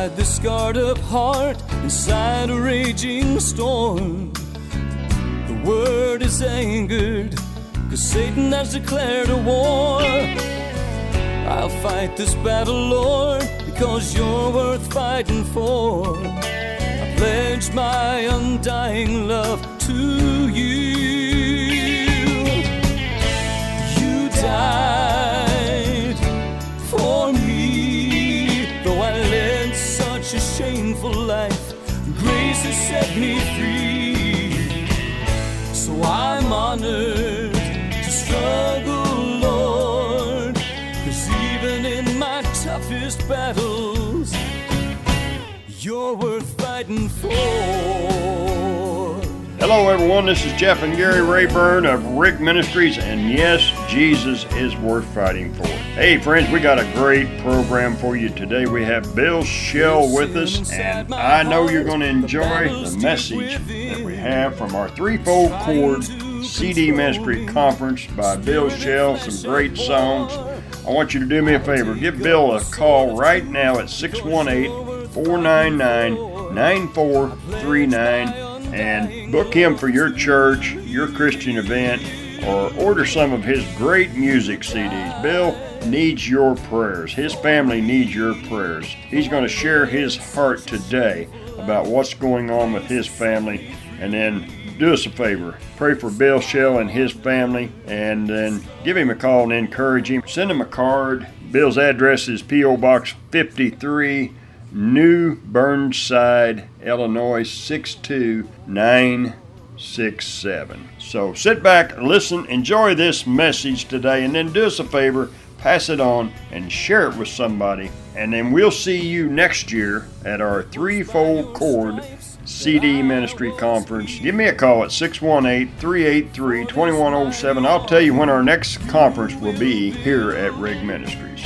hide this scarred up heart inside a raging storm. The word is angered, cause Satan has declared a war. I'll fight this battle, Lord, because you're worth fighting for. I pledge my undying love to. You set me free, so I'm honored to struggle, Lord. Cause even in my toughest battles, you're worth fighting for. Hello, everyone. This is Jeff and Gary Rayburn of Rig Ministries, and yes, Jesus is worth fighting for. Hey, friends, we got a great program for you today. We have Bill Schell with us, and I know you're going to enjoy the message that we have from our threefold chord CD Ministry Conference by Bill Schell. Some great songs. I want you to do me a favor. Give Bill a call right now at 618 499 9439 and book him for your church, your Christian event, or order some of his great music CDs. Bill needs your prayers. His family needs your prayers. He's going to share his heart today about what's going on with his family. And then do us a favor pray for Bill Schell and his family, and then give him a call and encourage him. Send him a card. Bill's address is P.O. Box 53. New Burnside, Illinois 62967. So sit back, listen, enjoy this message today, and then do us a favor, pass it on and share it with somebody. And then we'll see you next year at our threefold chord CD Ministry Conference. Give me a call at 618 383 2107. I'll tell you when our next conference will be here at Rig Ministries.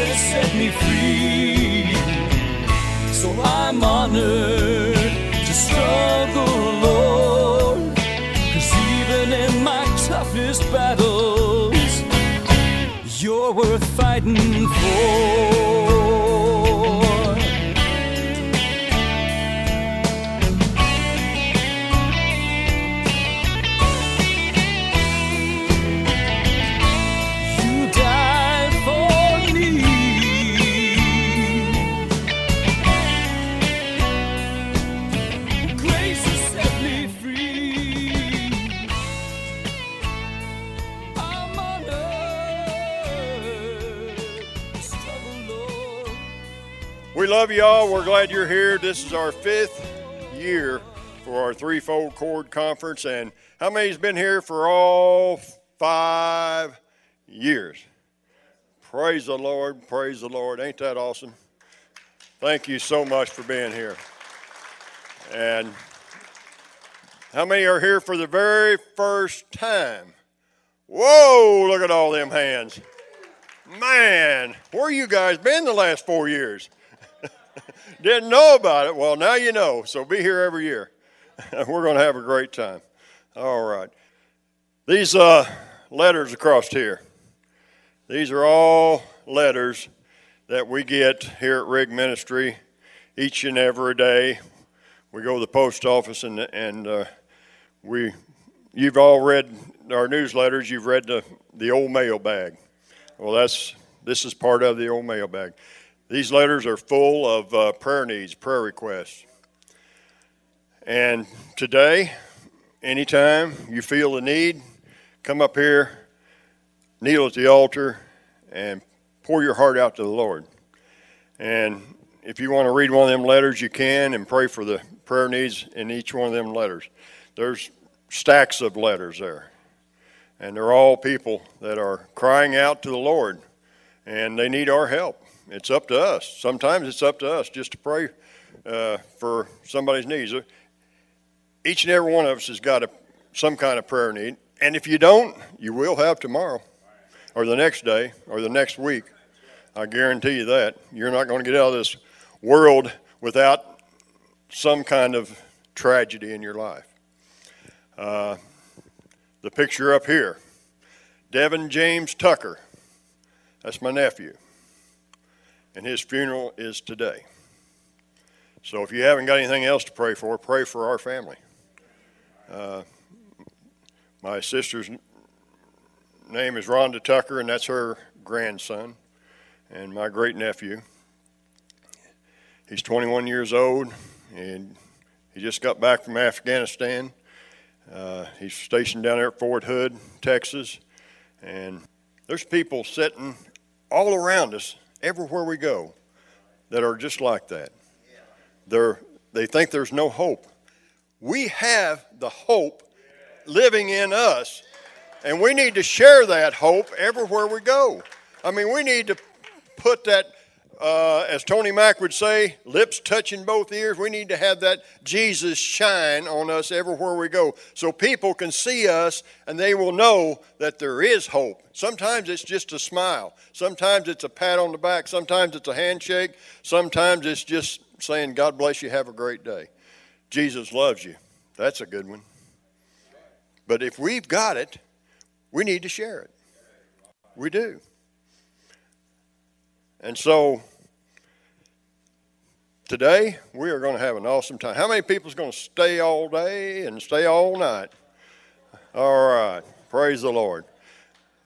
Has set me free. So I'm honored to struggle, Lord. Cause even in my toughest battles, you're worth fighting for. Y'all. We're glad you're here. This is our fifth year for our threefold chord conference. And how many's been here for all five years? Praise the Lord. Praise the Lord. Ain't that awesome? Thank you so much for being here. And how many are here for the very first time? Whoa, look at all them hands. Man, where you guys been the last four years? Didn't know about it. Well, now you know. So be here every year. We're going to have a great time. All right. These uh, letters across here, these are all letters that we get here at Rig Ministry each and every day. We go to the post office and, and uh, we, you've all read our newsletters, you've read the, the old mailbag. Well, that's, this is part of the old mailbag. These letters are full of uh, prayer needs, prayer requests. And today, anytime you feel the need, come up here, kneel at the altar, and pour your heart out to the Lord. And if you want to read one of them letters, you can and pray for the prayer needs in each one of them letters. There's stacks of letters there. And they're all people that are crying out to the Lord and they need our help. It's up to us. Sometimes it's up to us just to pray uh, for somebody's needs. Each and every one of us has got a, some kind of prayer need. And if you don't, you will have tomorrow or the next day or the next week. I guarantee you that. You're not going to get out of this world without some kind of tragedy in your life. Uh, the picture up here Devin James Tucker. That's my nephew. And his funeral is today. So if you haven't got anything else to pray for, pray for our family. Uh, my sister's name is Rhonda Tucker, and that's her grandson and my great nephew. He's 21 years old, and he just got back from Afghanistan. Uh, he's stationed down there at Fort Hood, Texas, and there's people sitting all around us, everywhere we go, that are just like that. They're, they think there's no hope. We have the hope living in us, and we need to share that hope everywhere we go. I mean, we need to put that, uh, as Tony Mack would say, lips touching both ears. We need to have that Jesus shine on us everywhere we go so people can see us and they will know that there is hope. Sometimes it's just a smile, sometimes it's a pat on the back, sometimes it's a handshake, sometimes it's just saying, God bless you, have a great day. Jesus loves you. That's a good one. But if we've got it, we need to share it. We do. And so today we are going to have an awesome time. How many people is going to stay all day and stay all night? All right. Praise the Lord.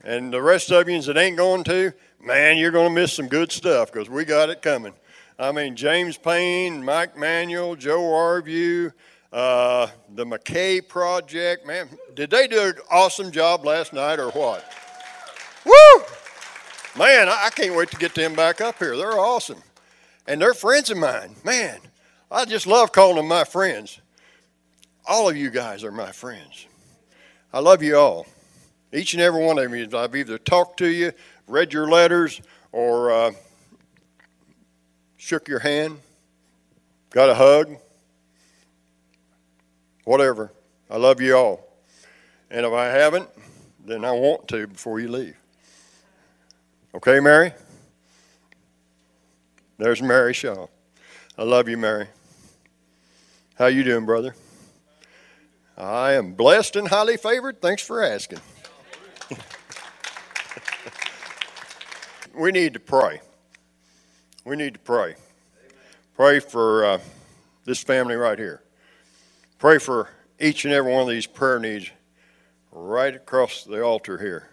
And the rest of you that ain't going to, man, you're going to miss some good stuff because we got it coming. I mean, James Payne, Mike Manuel, Joe Arview, uh, the McKay Project. Man, did they do an awesome job last night or what? Woo! Man, I can't wait to get them back up here. They're awesome. And they're friends of mine. Man, I just love calling them my friends. All of you guys are my friends. I love you all. Each and every one of you. I've either talked to you, read your letters, or uh, shook your hand, got a hug, whatever. I love you all. And if I haven't, then I want to before you leave. Okay, Mary? There's Mary Shaw. I love you, Mary. How you doing, brother? I am blessed and highly favored. Thanks for asking. we need to pray. We need to pray. Pray for uh, this family right here. Pray for each and every one of these prayer needs right across the altar here.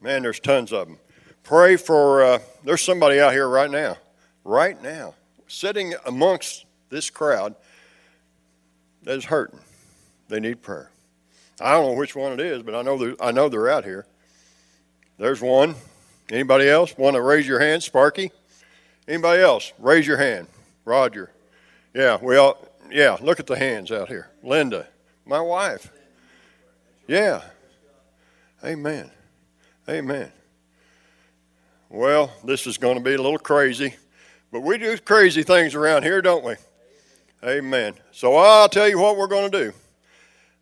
Man, there's tons of them. Pray for, uh, there's somebody out here right now, right now, sitting amongst this crowd that is hurting. They need prayer. I don't know which one it is, but I know they're, I know they're out here. There's one. Anybody else want to raise your hand? Sparky? Anybody else? Raise your hand. Roger. Yeah, well, yeah, look at the hands out here. Linda, my wife. Yeah. Amen. Amen. Well, this is going to be a little crazy, but we do crazy things around here, don't we? Amen. So I'll tell you what we're going to do.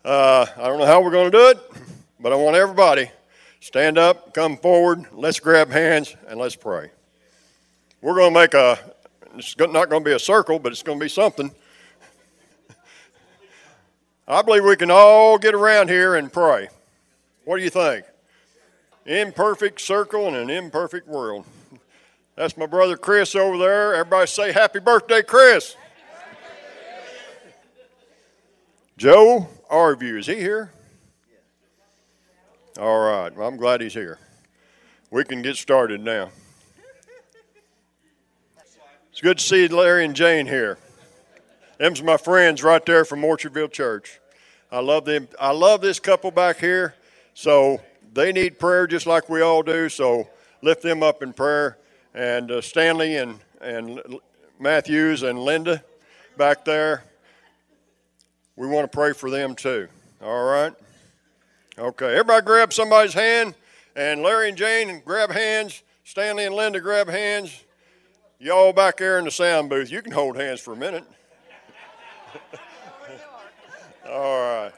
Uh, I don't know how we're going to do it, but I want everybody stand up, come forward, let's grab hands, and let's pray. We're going to make a, it's not going to be a circle, but it's going to be something. I believe we can all get around here and pray. What do you think? Imperfect circle in an imperfect world. That's my brother Chris over there. Everybody say happy birthday, Chris. Joe Arview, is he here? All right. Well, I'm glad he's here. We can get started now. It's good to see Larry and Jane here. Them's my friends right there from Orchardville Church. I love them. I love this couple back here. So they need prayer just like we all do, so lift them up in prayer. and uh, Stanley and, and Matthews and Linda back there. We want to pray for them too. All right? Okay, everybody grab somebody's hand, and Larry and Jane and grab hands. Stanley and Linda grab hands. Y'all back there in the sound booth, you can hold hands for a minute. All right.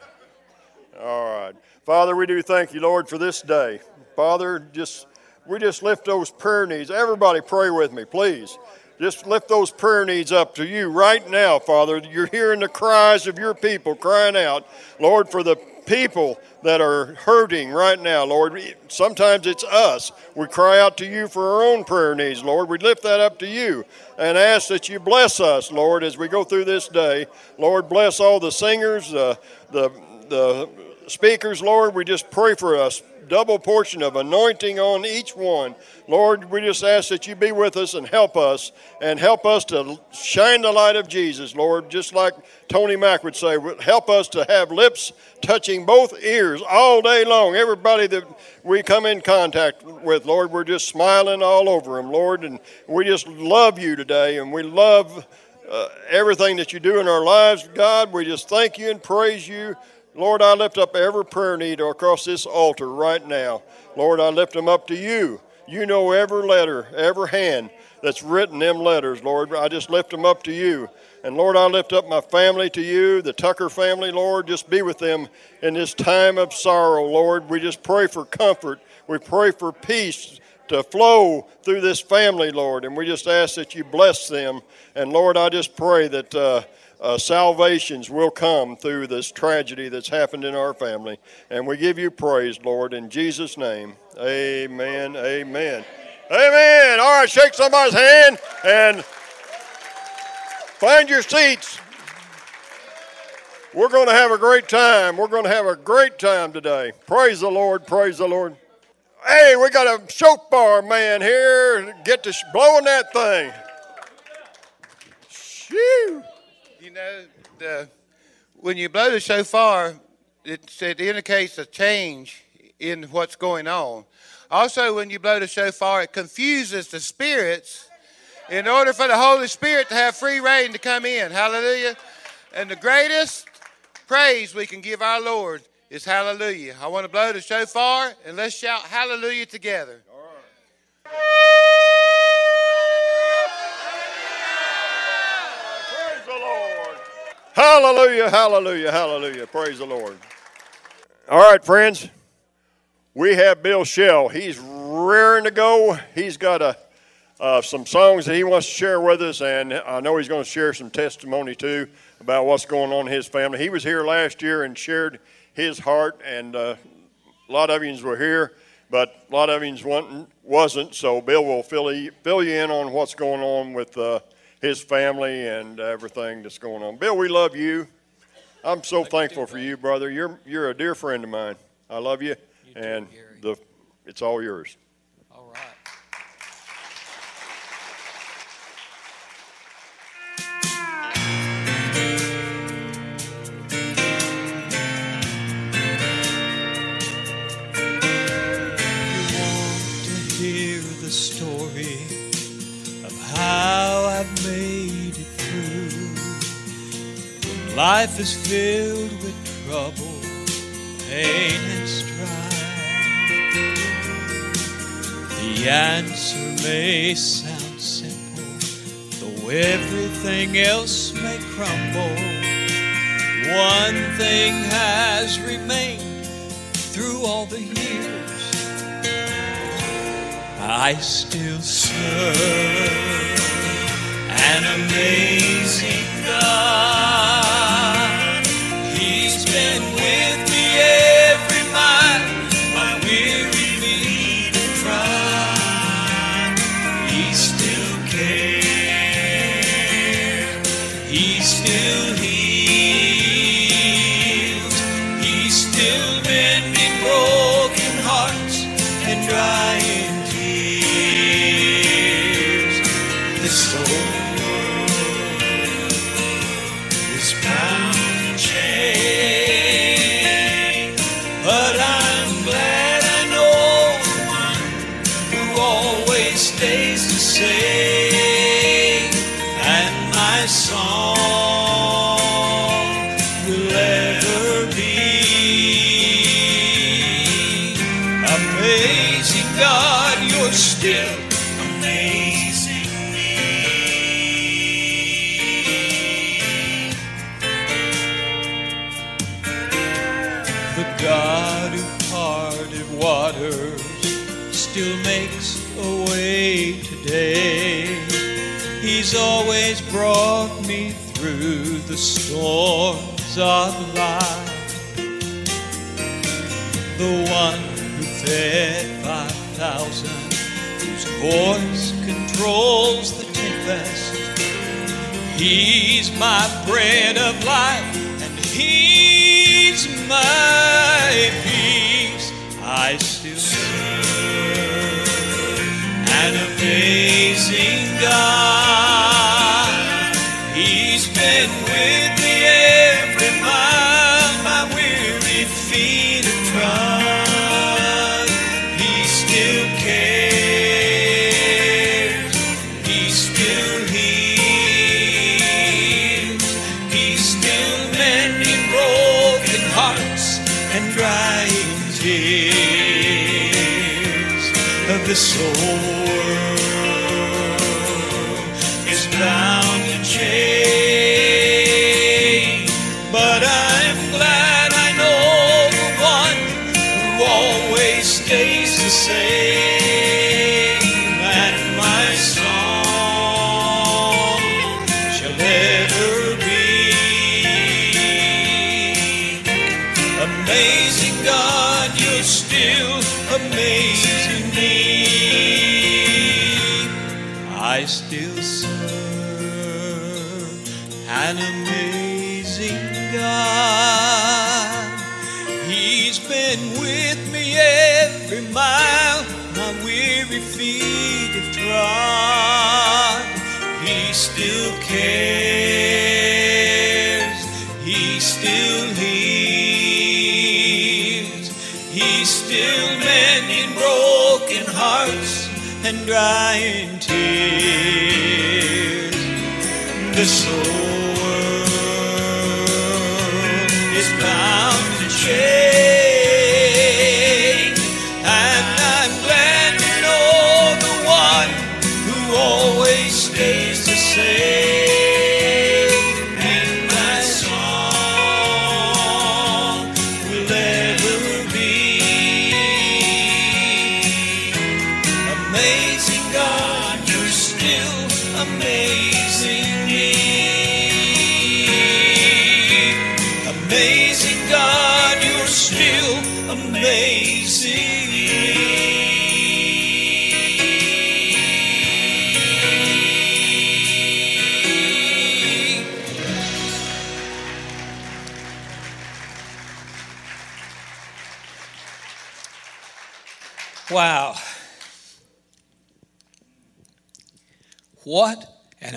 All right. Father, we do thank you, Lord, for this day. Father, just we just lift those prayer needs. Everybody pray with me, please. Just lift those prayer needs up to you right now, Father. You're hearing the cries of your people crying out, Lord, for the people that are hurting right now, Lord. Sometimes it's us. We cry out to you for our own prayer needs, Lord. We lift that up to you and ask that you bless us, Lord, as we go through this day. Lord, bless all the singers, uh, the the speakers, Lord. We just pray for us double portion of anointing on each one. Lord, we just ask that you be with us and help us and help us to shine the light of Jesus, Lord, just like Tony Mack would say, help us to have lips touching both ears all day long. Everybody that we come in contact with, Lord, we're just smiling all over them, Lord, and we just love you today and we love uh, everything that you do in our lives, God. We just thank you and praise you. Lord, I lift up every prayer need across this altar right now. Lord, I lift them up to you. You know every letter, every hand that's written them letters, Lord. I just lift them up to you. And Lord, I lift up my family to you, the Tucker family, Lord. Just be with them in this time of sorrow, Lord. We just pray for comfort. We pray for peace to flow through this family, Lord. And we just ask that you bless them. And Lord, I just pray that. Uh, uh, salvations will come through this tragedy that's happened in our family. And we give you praise, Lord, in Jesus' name. Amen. Amen. Amen. All right, shake somebody's hand and find your seats. We're going to have a great time. We're going to have a great time today. Praise the Lord. Praise the Lord. Hey, we got a shofar man here. Get to blowing that thing. Shoo know, the, when you blow the shofar, it, it indicates a change in what's going on. Also, when you blow the shofar, it confuses the spirits in order for the Holy Spirit to have free reign to come in. Hallelujah. And the greatest praise we can give our Lord is hallelujah. I want to blow the shofar and let's shout hallelujah together. Hallelujah, hallelujah, hallelujah. Praise the Lord. All right, friends. We have Bill Schell. He's raring to go. He's got a, uh, some songs that he wants to share with us, and I know he's going to share some testimony too about what's going on in his family. He was here last year and shared his heart, and uh, a lot of you were here, but a lot of you wasn't. So Bill will fill you, fill you in on what's going on with. Uh, his family and everything that's going on. Bill, we love you. I'm so thankful for you, brother. You're you're a dear friend of mine. I love you, and the it's all yours. Life is filled with trouble, pain, and strife, the answer may sound simple, though everything else may crumble. One thing has remained through all the years. I still serve an amazing God. This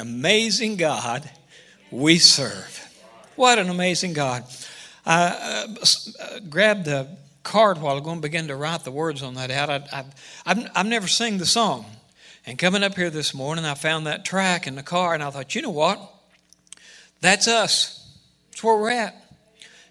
amazing God we serve. What an amazing God. I uh, uh, grabbed the card while ago and began to begin to write the words on that out. I, I, I've, never sing the song. And coming up here this morning, I found that track in the car and I thought, you know what? That's us. That's where we're at.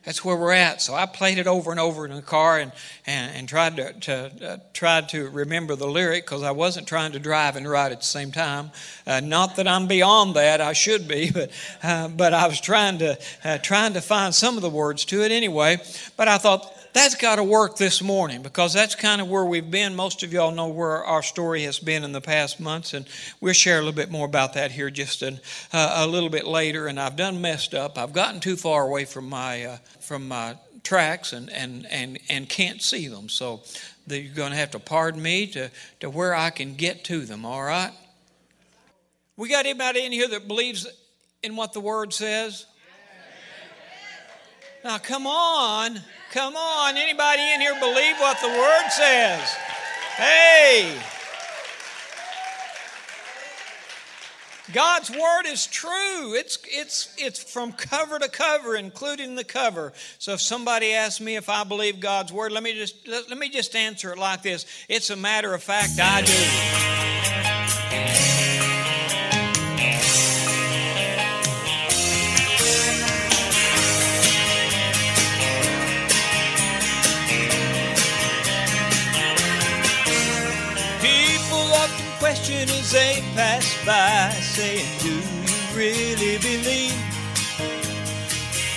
That's where we're at. So I played it over and over in the car and, and, and tried to, to uh, tried to remember the lyric because I wasn't trying to drive and write at the same time. Uh, not that I'm beyond that, I should be, but uh, but I was trying to uh, trying to find some of the words to it anyway. But I thought that's got to work this morning because that's kind of where we've been. Most of y'all know where our story has been in the past months, and we'll share a little bit more about that here just uh, a little bit later. And I've done messed up. I've gotten too far away from my uh, from my tracks and and and and can't see them. So you're going to have to pardon me to to where I can get to them. All right. We got anybody in here that believes in what the word says? Now, come on. Come on. Anybody in here believe what the word says? Hey. God's word is true. It's it's it's from cover to cover, including the cover. So if somebody asks me if I believe God's word, let me just let, let me just answer it like this. It's a matter of fact I do. Saint passed by saying, Do you really believe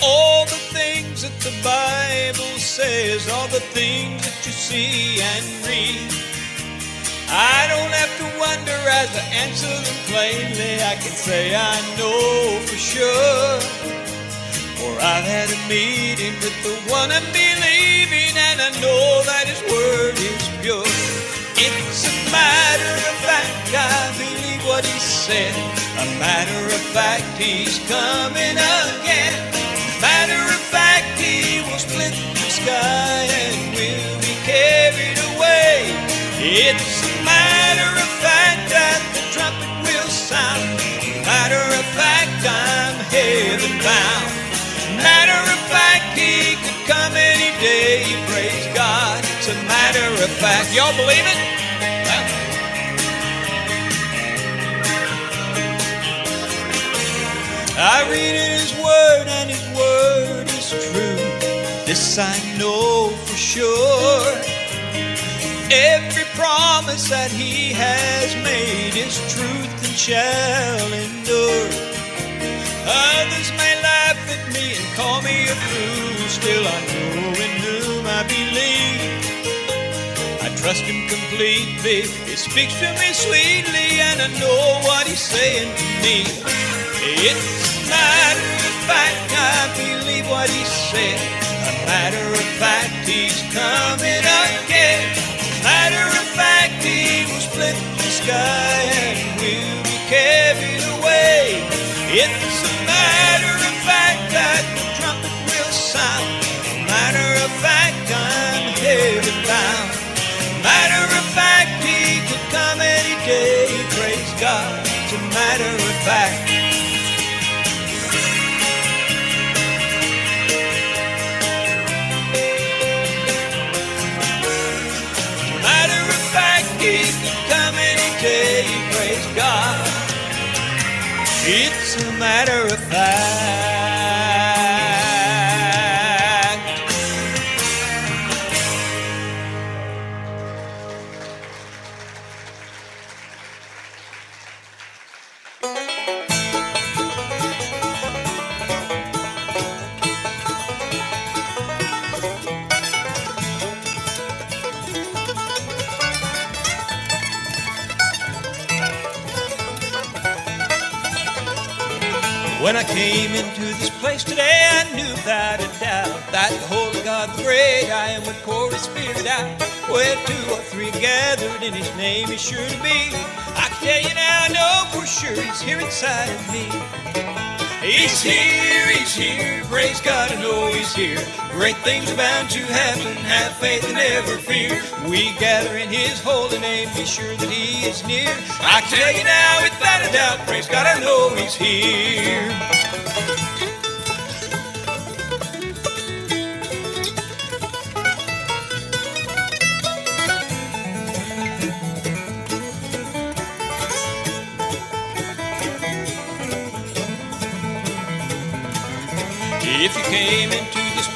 all the things that the Bible says, all the things that you see and read? I don't have to wonder as I answer them plainly. I can say I know for sure. For I've had a meeting with the one I'm believing, and I know that his word is pure. It's a matter of fact, I believe what he said. A matter of fact, he's coming again. Matter of fact, he will split the sky and will be carried away. It's a matter of fact that the trumpet will sound. Matter of fact, I'm heaven bound. Matter of fact, he could come any day. Praise God. It's a matter of fact. Y'all believe it? I read in his word and his word is true. This I know for sure. Every promise that he has made is truth and shall endure. Others may laugh at me and call me a fool. Still, I know in whom I believe. I trust him completely. He speaks to me sweetly, and I know what he's saying to me. It's matter of fact, I believe what he said. A matter of fact, he's coming again. Matter of fact, he will split the sky and we'll be carried away. It's a matter of fact that the trumpet will sound. Matter of fact, I'm heaven bound. Matter of fact, he could come any day. Praise God. It's a matter of fact. Matter of fact. Came into this place today, I knew without a doubt that the Holy God, the great I am, would pour His Spirit out. Where two or three gathered in His name, He's sure to be. I can tell you now, I know for sure He's here inside of me. He's here, He's here. Praise God, I know He's here. Great things are bound to happen. Have faith and never fear. We gather in His holy name. Be sure that He is near. I can tell you now, without a doubt. Praise God, I know He's here.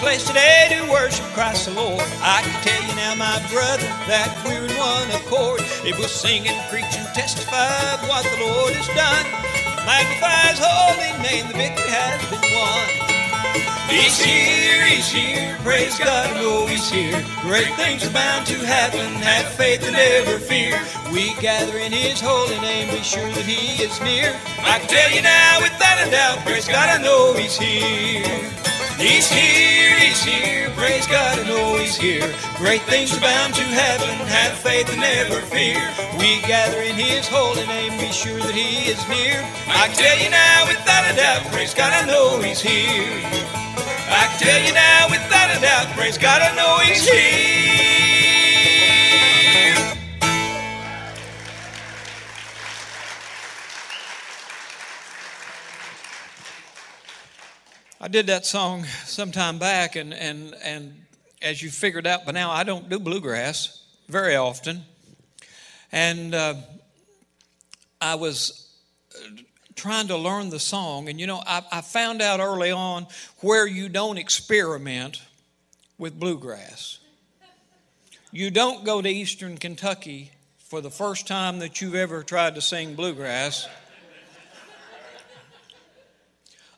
Place today to worship Christ the Lord, I can tell you now, my brother, that we're in one accord. If we'll sing and preach and testify of what the Lord has done, magnify His holy name, the victory has been won. He's here, He's here, praise God, I know He's here. Great things are bound to happen, have faith and never fear. We gather in His holy name, be sure that He is near. I can tell you now, without a doubt, praise God, I know He's here. He's here, He's here, praise God, I know He's here. Great things are bound to happen, have faith and never fear. We gather in His holy name, be sure that He is near. I tell you now, without a doubt, praise God, I know He's here. I tell you now without a doubt, praise God, I know He's here. I did that song some time back, and, and, and as you figured out by now, I don't do bluegrass very often. And uh, I was trying to learn the song, and you know, I, I found out early on where you don't experiment with bluegrass. You don't go to Eastern Kentucky for the first time that you've ever tried to sing bluegrass.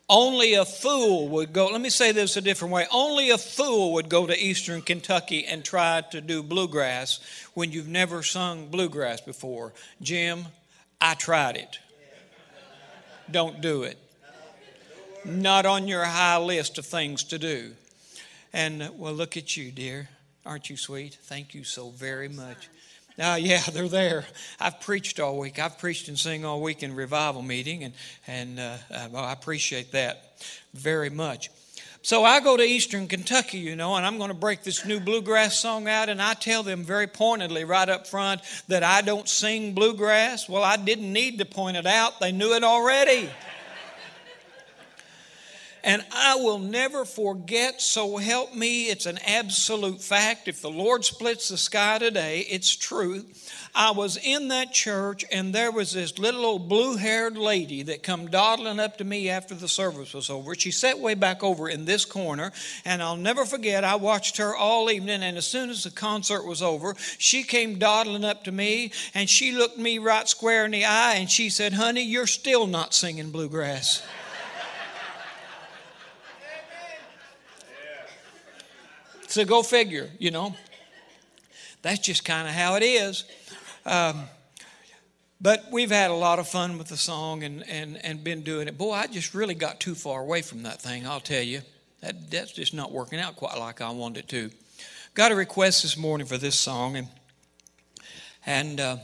Only a fool would go, let me say this a different way. Only a fool would go to eastern Kentucky and try to do bluegrass when you've never sung bluegrass before. Jim, I tried it. Don't do it. Not on your high list of things to do. And well, look at you, dear. Aren't you sweet? Thank you so very much. Now, yeah, they're there. I've preached all week. I've preached and sing all week in revival meeting, and and uh, uh, I appreciate that very much. So I go to Eastern Kentucky, you know, and I'm going to break this new bluegrass song out, and I tell them very pointedly right up front that I don't sing bluegrass. Well, I didn't need to point it out; they knew it already. And I will never forget, so help me, it's an absolute fact. If the Lord splits the sky today, it's true. I was in that church and there was this little old blue-haired lady that come dawdling up to me after the service was over. She sat way back over in this corner, and I'll never forget, I watched her all evening, and as soon as the concert was over, she came dawdling up to me and she looked me right square in the eye and she said, Honey, you're still not singing bluegrass. So go figure, you know. That's just kind of how it is. Um, but we've had a lot of fun with the song and, and, and been doing it. Boy, I just really got too far away from that thing, I'll tell you. That, that's just not working out quite like I wanted it to. Got a request this morning for this song, and, and uh,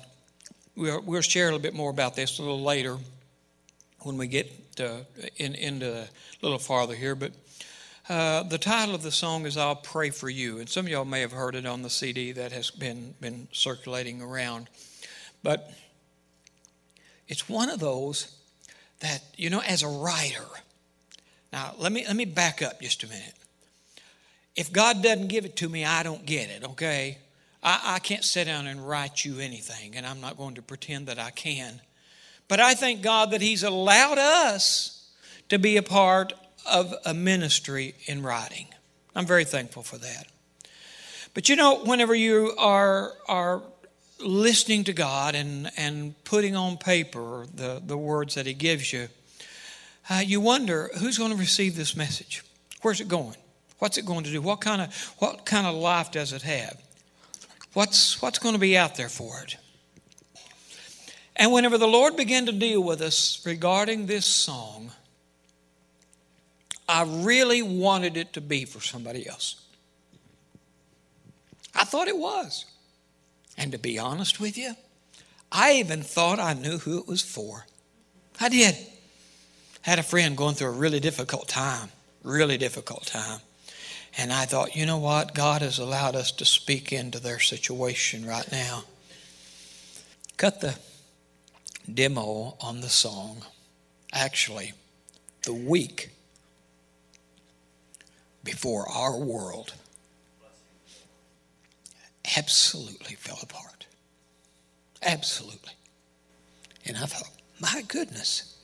we'll, we'll share a little bit more about this a little later when we get uh, in, into a little farther here. But uh, the title of the song is I'll Pray for You. And some of y'all may have heard it on the CD that has been, been circulating around. But it's one of those that, you know, as a writer, now let me, let me back up just a minute. If God doesn't give it to me, I don't get it, okay? I, I can't sit down and write you anything, and I'm not going to pretend that I can. But I thank God that He's allowed us to be a part of a ministry in writing. I'm very thankful for that. But you know, whenever you are, are listening to God and, and putting on paper the, the words that He gives you, uh, you wonder who's going to receive this message? Where's it going? What's it going to do? What kind of, what kind of life does it have? What's, what's going to be out there for it? And whenever the Lord began to deal with us regarding this song, I really wanted it to be for somebody else. I thought it was. And to be honest with you, I even thought I knew who it was for. I did. Had a friend going through a really difficult time, really difficult time. And I thought, you know what? God has allowed us to speak into their situation right now. Cut the demo on the song, actually, the week before our world absolutely fell apart. Absolutely. And I thought, my goodness,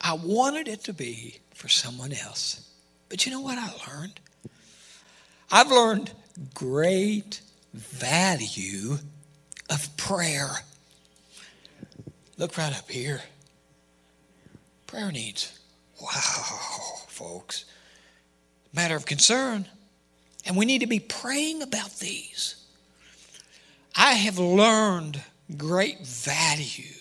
I wanted it to be for someone else. But you know what I learned? I've learned great value of prayer. Look right up here. Prayer needs. Wow folks. Matter of concern. And we need to be praying about these. I have learned great value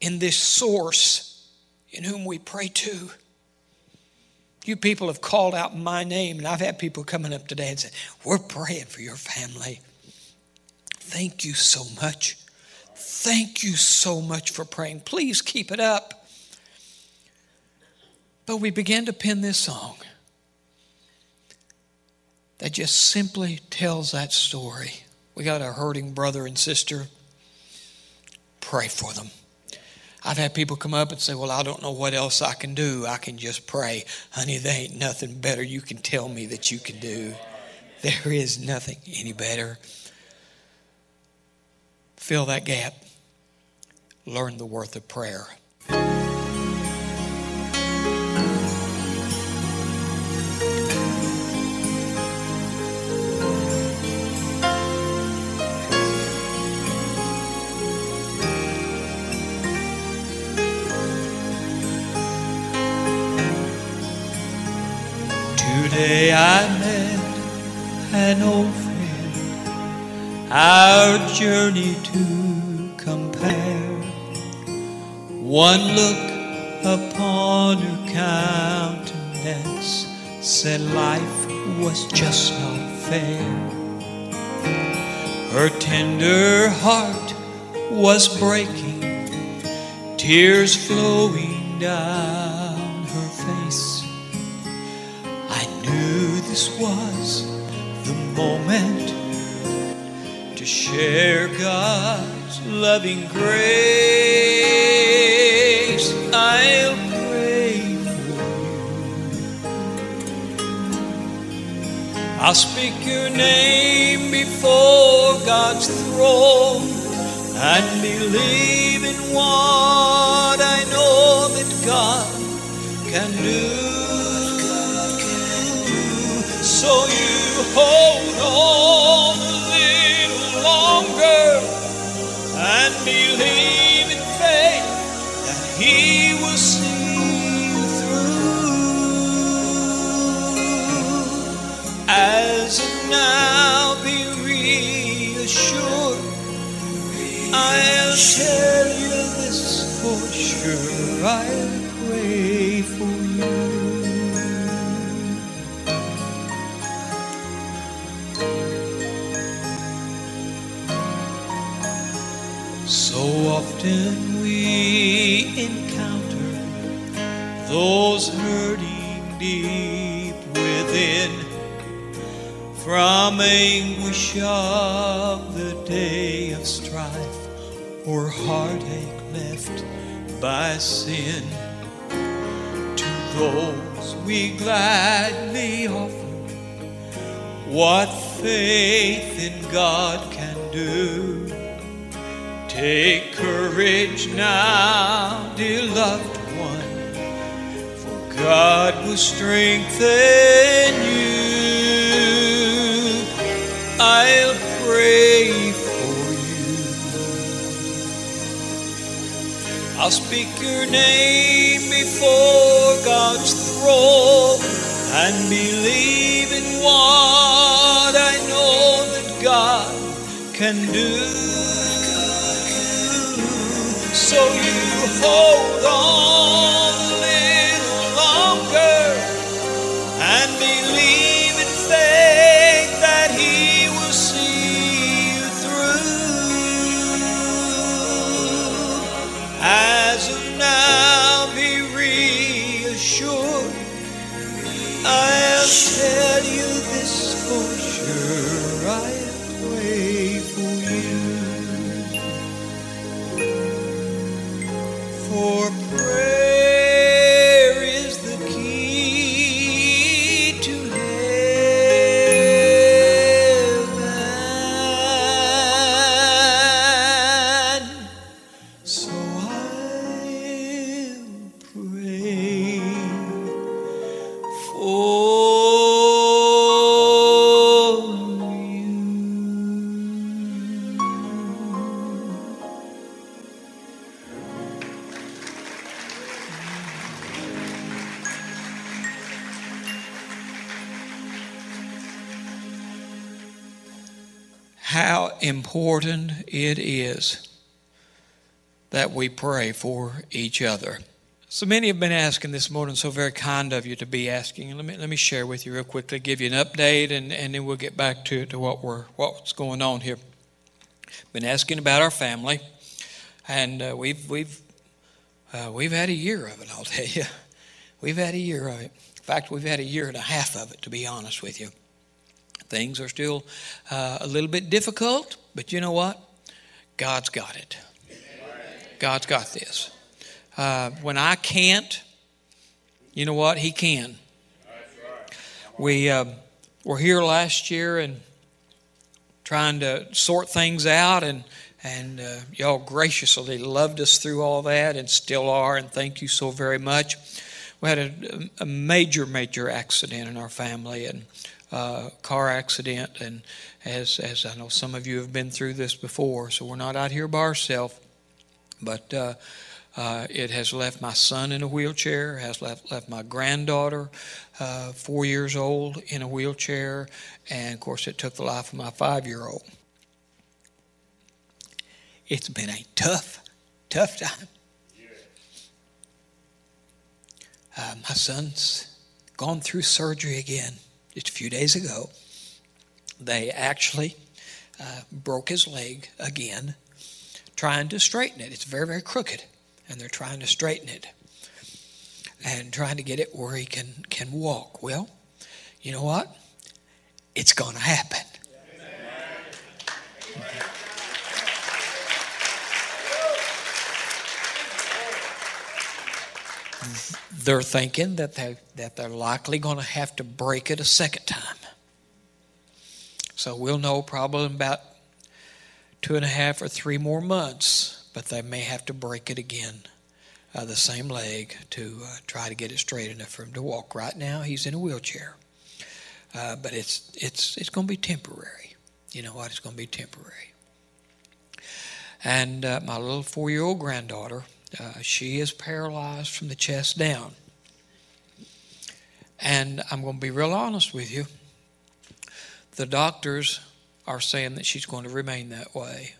in this source in whom we pray to. You people have called out my name, and I've had people coming up today and say, We're praying for your family. Thank you so much. Thank you so much for praying. Please keep it up. But we began to pen this song that just simply tells that story. We got a hurting brother and sister. Pray for them. I've had people come up and say, Well, I don't know what else I can do. I can just pray. Honey, there ain't nothing better you can tell me that you can do. There is nothing any better. Fill that gap. Learn the worth of prayer. Day I met an old friend, our journey to compare. One look upon her countenance said life was just not fair. Her tender heart was breaking, tears flowing down knew this was the moment to share God's loving grace. I'll pray for you. I'll speak your name before God's throne and believe in what I know that God can do. Of the day of strife or heartache left by sin. To those we gladly offer what faith in God can do. Take courage now, dear loved one, for God will strengthen you. I'll speak your name before God's throne and believe in what I know that God can do. So you hold on that we pray for each other. So many have been asking this morning, so very kind of you to be asking. Let me let me share with you real quickly, give you an update, and, and then we'll get back to, to what we're what's going on here. Been asking about our family, and uh, we've we've uh, we've had a year of it. I'll tell you, we've had a year of it. In fact, we've had a year and a half of it, to be honest with you. Things are still uh, a little bit difficult, but you know what? God's got it. God's got this. Uh, when I can't, you know what? He can. We uh, were here last year and trying to sort things out, and and uh, y'all graciously loved us through all that, and still are, and thank you so very much. We had a, a major, major accident in our family, and uh, car accident, and as as I know some of you have been through this before, so we're not out here by ourselves. But uh, Uh, it has left my son in a wheelchair, has left, left my granddaughter, uh, four years old, in a wheelchair, and of course, it took the life of my five year old. It's been a tough, tough time. Uh, my son's gone through surgery again just a few days ago. They actually uh, broke his leg again, trying to straighten it. It's very, very crooked, and they're trying to straighten it and trying to get it where he can, can walk. Well, you know what? It's going to happen. They're thinking that they that they're likely going to have to break it a second time. So we'll know probably about two and a half or three more months, but they may have to break it again, uh, the same leg, to uh, try to get it straight enough for him to walk. Right now, he's in a wheelchair, uh, but it's it's it's going to be temporary. You know what? It's going to be temporary. And uh, my little four-year-old granddaughter, uh, she is paralyzed from the chest down. And I'm going to be real honest with you. The doctors are saying that she's going to remain that way.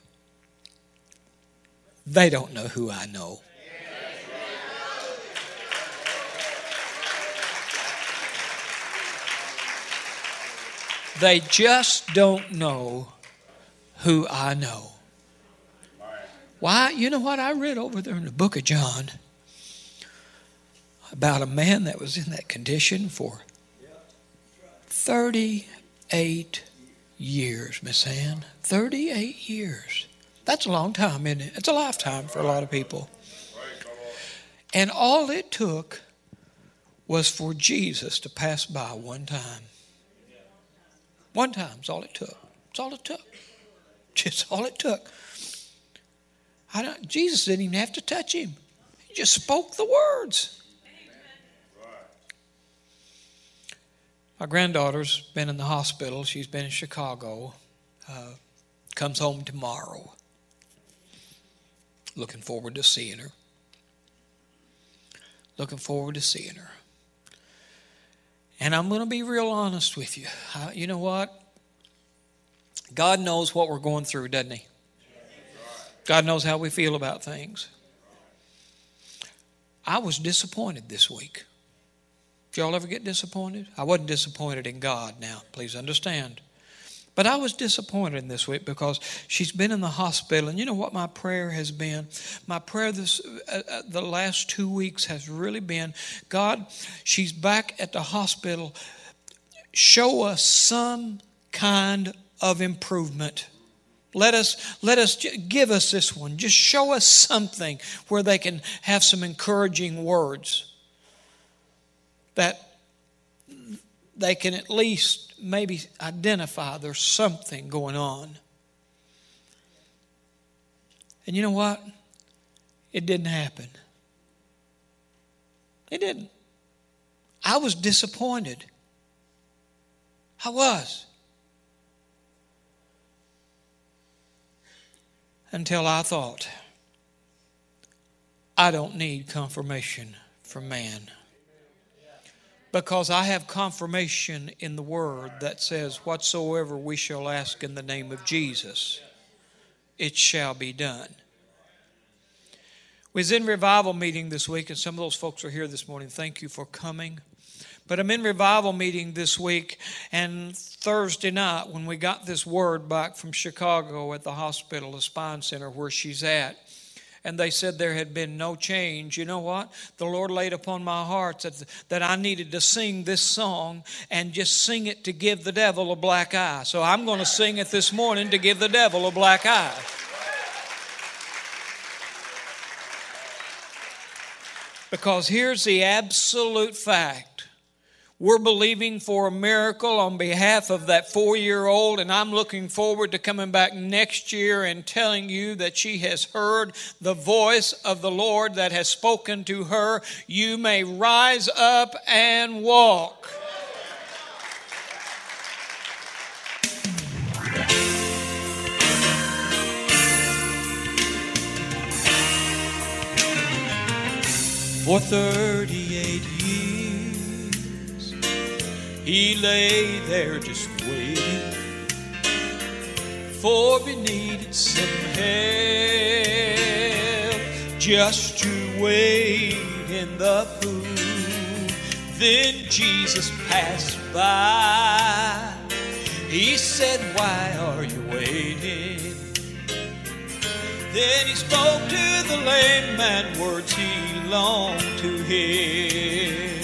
They don't know who I know. They just don't know who I know. Why? You know what? I read over there in the book of John about a man that was in that condition for 38 years, Miss Ann. 38 years. That's a long time, isn't it? It's a lifetime for a lot of people. And all it took was for Jesus to pass by one time. One time is all it took. It's all it took. Just all it took. I don't, Jesus didn't even have to touch him. He just spoke the words. My granddaughter's been in the hospital. She's been in Chicago. Uh, comes home tomorrow. Looking forward to seeing her. Looking forward to seeing her. And I'm going to be real honest with you. You know what? God knows what we're going through, doesn't He? God knows how we feel about things. I was disappointed this week. Did y'all ever get disappointed? I wasn't disappointed in God now, please understand. But I was disappointed in this week because she's been in the hospital, and you know what my prayer has been. My prayer this uh, uh, the last two weeks has really been, God, she's back at the hospital. Show us some kind of improvement. Let us let us give us this one. Just show us something where they can have some encouraging words that they can at least maybe identify there's something going on. And you know what? It didn't happen. It didn't. I was disappointed. I was. Until I thought, I don't need confirmation from man because I have confirmation in the Word that says, Whatsoever we shall ask in the name of Jesus, it shall be done. We was in revival meeting this week, and some of those folks are here this morning. Thank you for coming. But I'm in revival meeting this week, and Thursday night, when we got this word back from Chicago at the hospital, the spine center where she's at, and they said there had been no change. You know what? The Lord laid upon my heart that, that I needed to sing this song and just sing it to give the devil a black eye. So I'm going to sing it this morning to give the devil a black eye. Because here's the absolute fact we're believing for a miracle on behalf of that four year old, and I'm looking forward to coming back next year and telling you that she has heard the voice of the Lord that has spoken to her. You may rise up and walk. For 38 years, he lay there just waiting. For we needed some help just to wait in the pool. Then Jesus passed by. He said, Why are you waiting? Then he spoke to the lame man words he longed to hear.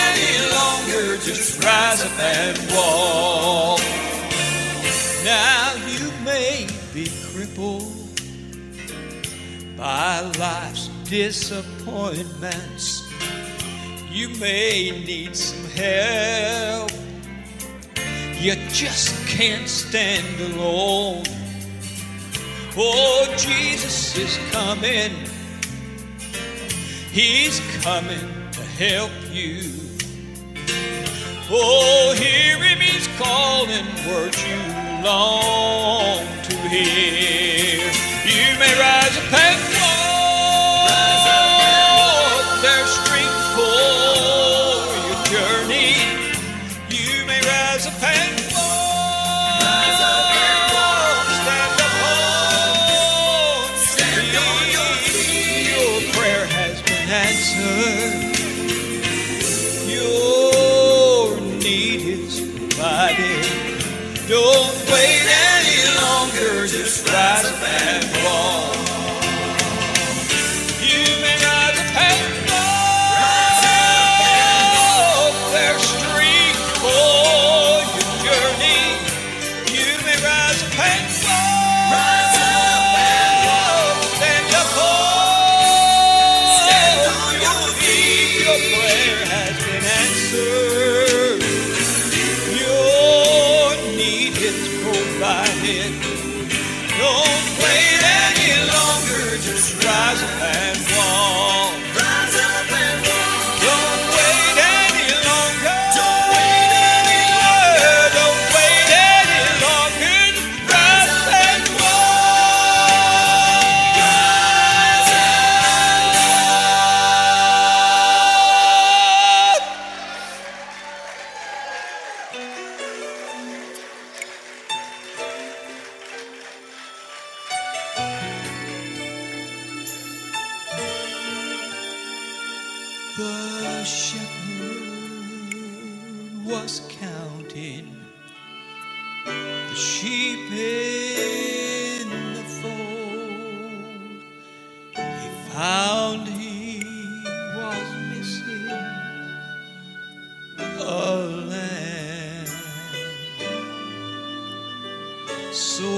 just rise up and walk. Now you may be crippled by life's disappointments. You may need some help. You just can't stand alone. Oh, Jesus is coming. He's coming to help you. Oh, hear him, he's calling words you long to hear. You may rise up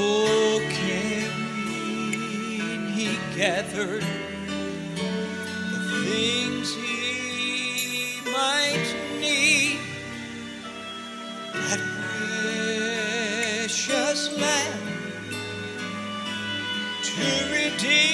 So caring, he gathered the things he might need. That precious lamb to redeem.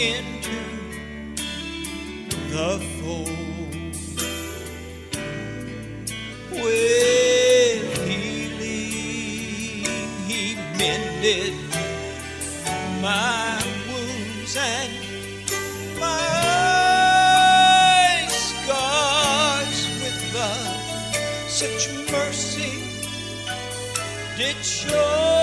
Into the fold. With healing, he mended my wounds and my scars with love. Such mercy did show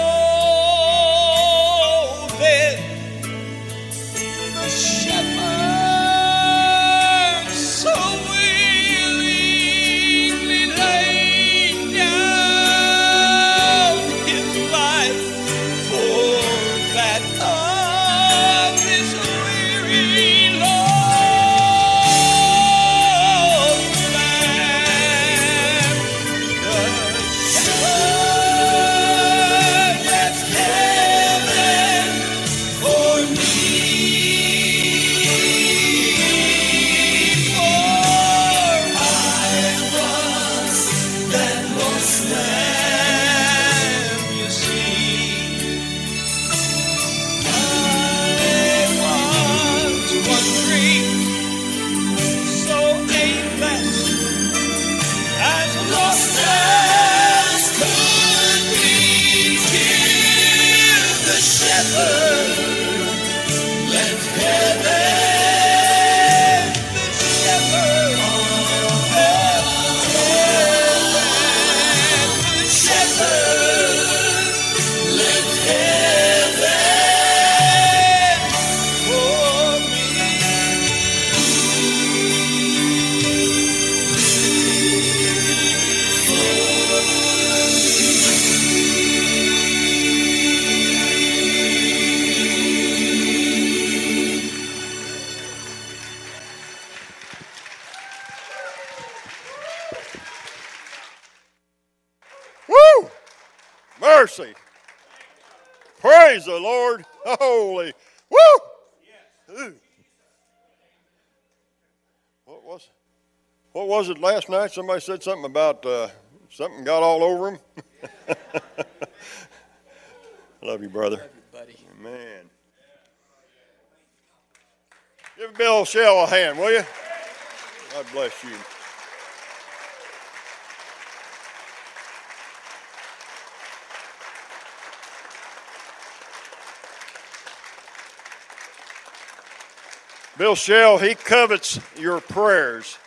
Praise the Lord. Holy. Woo! Ooh. What was what was it last night? Somebody said something about uh, something got all over him. Love you, brother. Love you, buddy. Man. Give Bill Schell a hand, will you? God bless you. Bill Schell, he covets your prayers.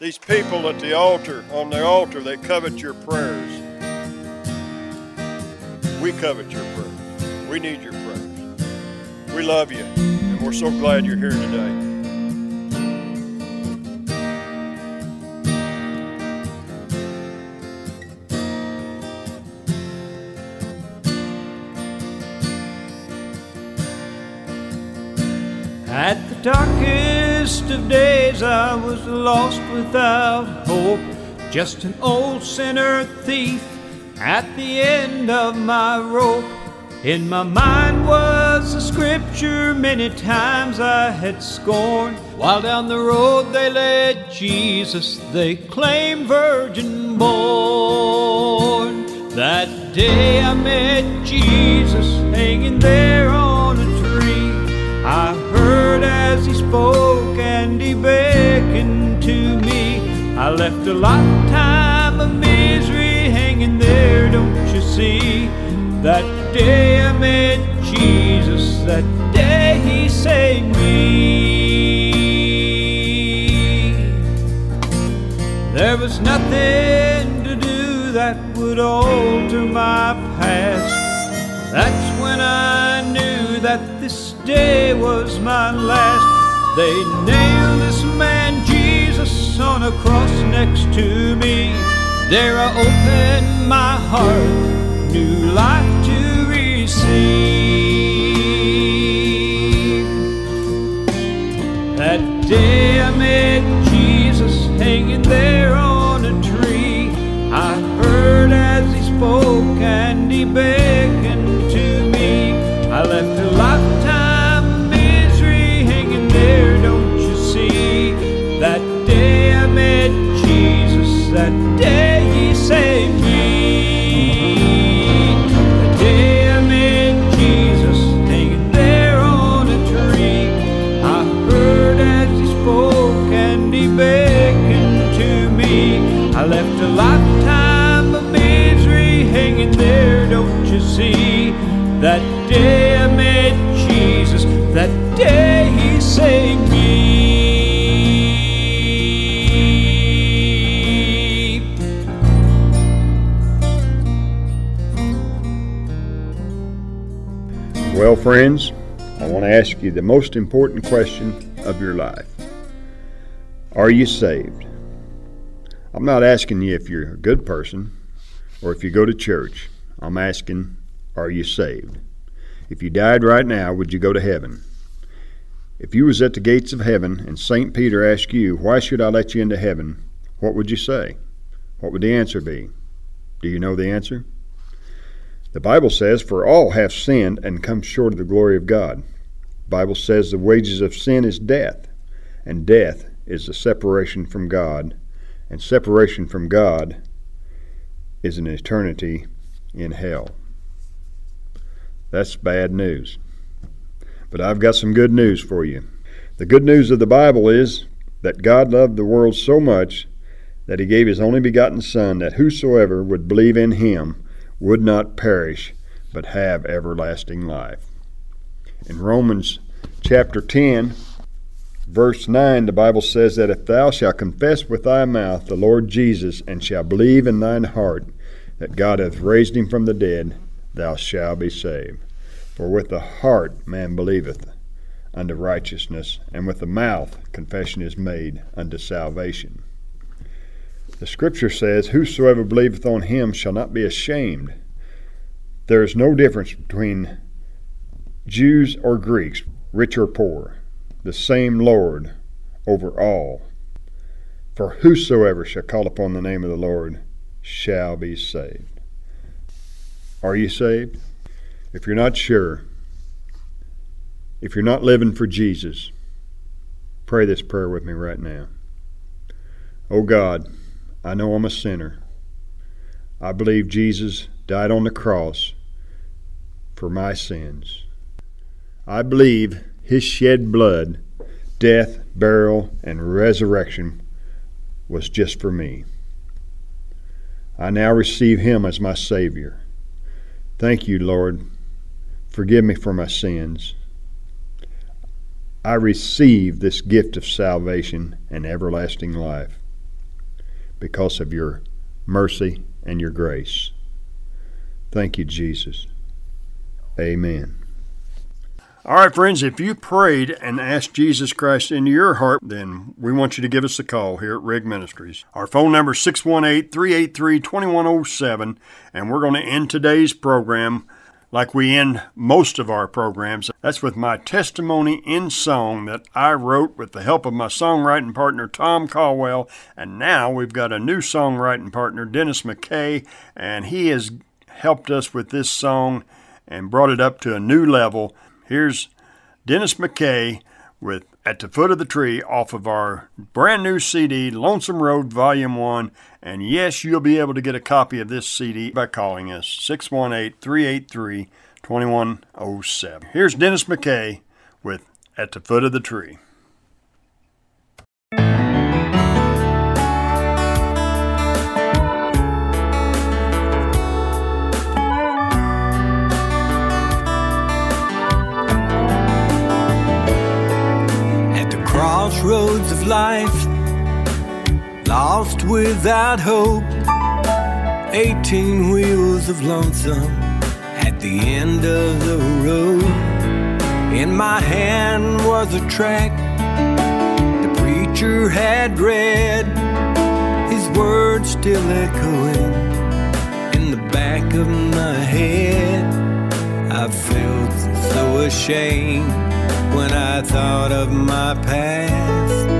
These people at the altar, on the altar, they covet your prayers. We covet your prayers. We need your prayers. We love you, and we're so glad you're here today. Darkest of days, I was lost without hope. Just an old sinner thief at the end of my rope. In my mind was a scripture many times I had scorned. While down the road they led Jesus, they claimed virgin born. That day I met Jesus hanging there on as he spoke and he beckoned to me. I left a lifetime of misery hanging there, don't you see? That day I met Jesus, that day he saved me. There was nothing to do that would alter my past. That's when I knew that this day was my last. They nailed this man Jesus on a cross next to me. There I opened my heart, new life to receive. That day I met Jesus hanging there on a tree. I heard as he spoke and he beckoned you see? That day I met Jesus, that day he saved me. Well, friends, I want to ask you the most important question of your life Are you saved? I'm not asking you if you're a good person or if you go to church. I'm asking, Are you saved? If you died right now, would you go to heaven? If you was at the gates of heaven and St. Peter asked you, Why should I let you into heaven? What would you say? What would the answer be? Do you know the answer? The Bible says, For all have sinned and come short of the glory of God. The Bible says the wages of sin is death, and death is the separation from God, and separation from God is an eternity in hell. That's bad news. But I've got some good news for you. The good news of the Bible is that God loved the world so much that he gave his only begotten Son, that whosoever would believe in him would not perish, but have everlasting life. In Romans chapter 10, verse 9, the Bible says that if thou shalt confess with thy mouth the Lord Jesus, and shalt believe in thine heart that God hath raised him from the dead, thou shalt be saved. For with the heart man believeth unto righteousness, and with the mouth confession is made unto salvation. The Scripture says, Whosoever believeth on him shall not be ashamed. There is no difference between Jews or Greeks, rich or poor, the same Lord over all. For whosoever shall call upon the name of the Lord shall be saved. Are you saved? If you're not sure, if you're not living for Jesus, pray this prayer with me right now. Oh God, I know I'm a sinner. I believe Jesus died on the cross for my sins. I believe his shed blood, death, burial, and resurrection was just for me. I now receive him as my Savior. Thank you, Lord. Forgive me for my sins. I receive this gift of salvation and everlasting life because of your mercy and your grace. Thank you, Jesus. Amen. All right, friends, if you prayed and asked Jesus Christ into your heart, then we want you to give us a call here at Rig Ministries. Our phone number is 618 383 2107, and we're going to end today's program like we end most of our programs. That's with my testimony in song that I wrote with the help of my songwriting partner, Tom Caldwell. And now we've got a new songwriting partner, Dennis McKay, and he has helped us with this song and brought it up to a new level. Here's Dennis McKay with At the Foot of the Tree off of our brand new CD, Lonesome Road Volume 1. And yes, you'll be able to get a copy of this CD by calling us 618 383 2107. Here's Dennis McKay with At the Foot of the Tree. Life, lost without hope. Eighteen wheels of lonesome at the end of the road. In my hand was a track the preacher had read, his words still echoing in the back of my head. I felt so ashamed when I thought of my past.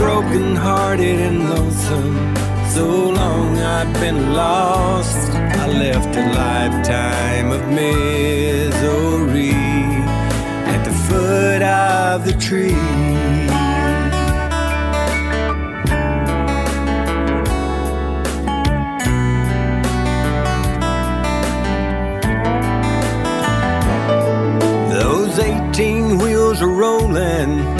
broken hearted and lonesome, So long I'd been lost, I left a lifetime of misery at the foot of the tree. Those 18 wheels are rolling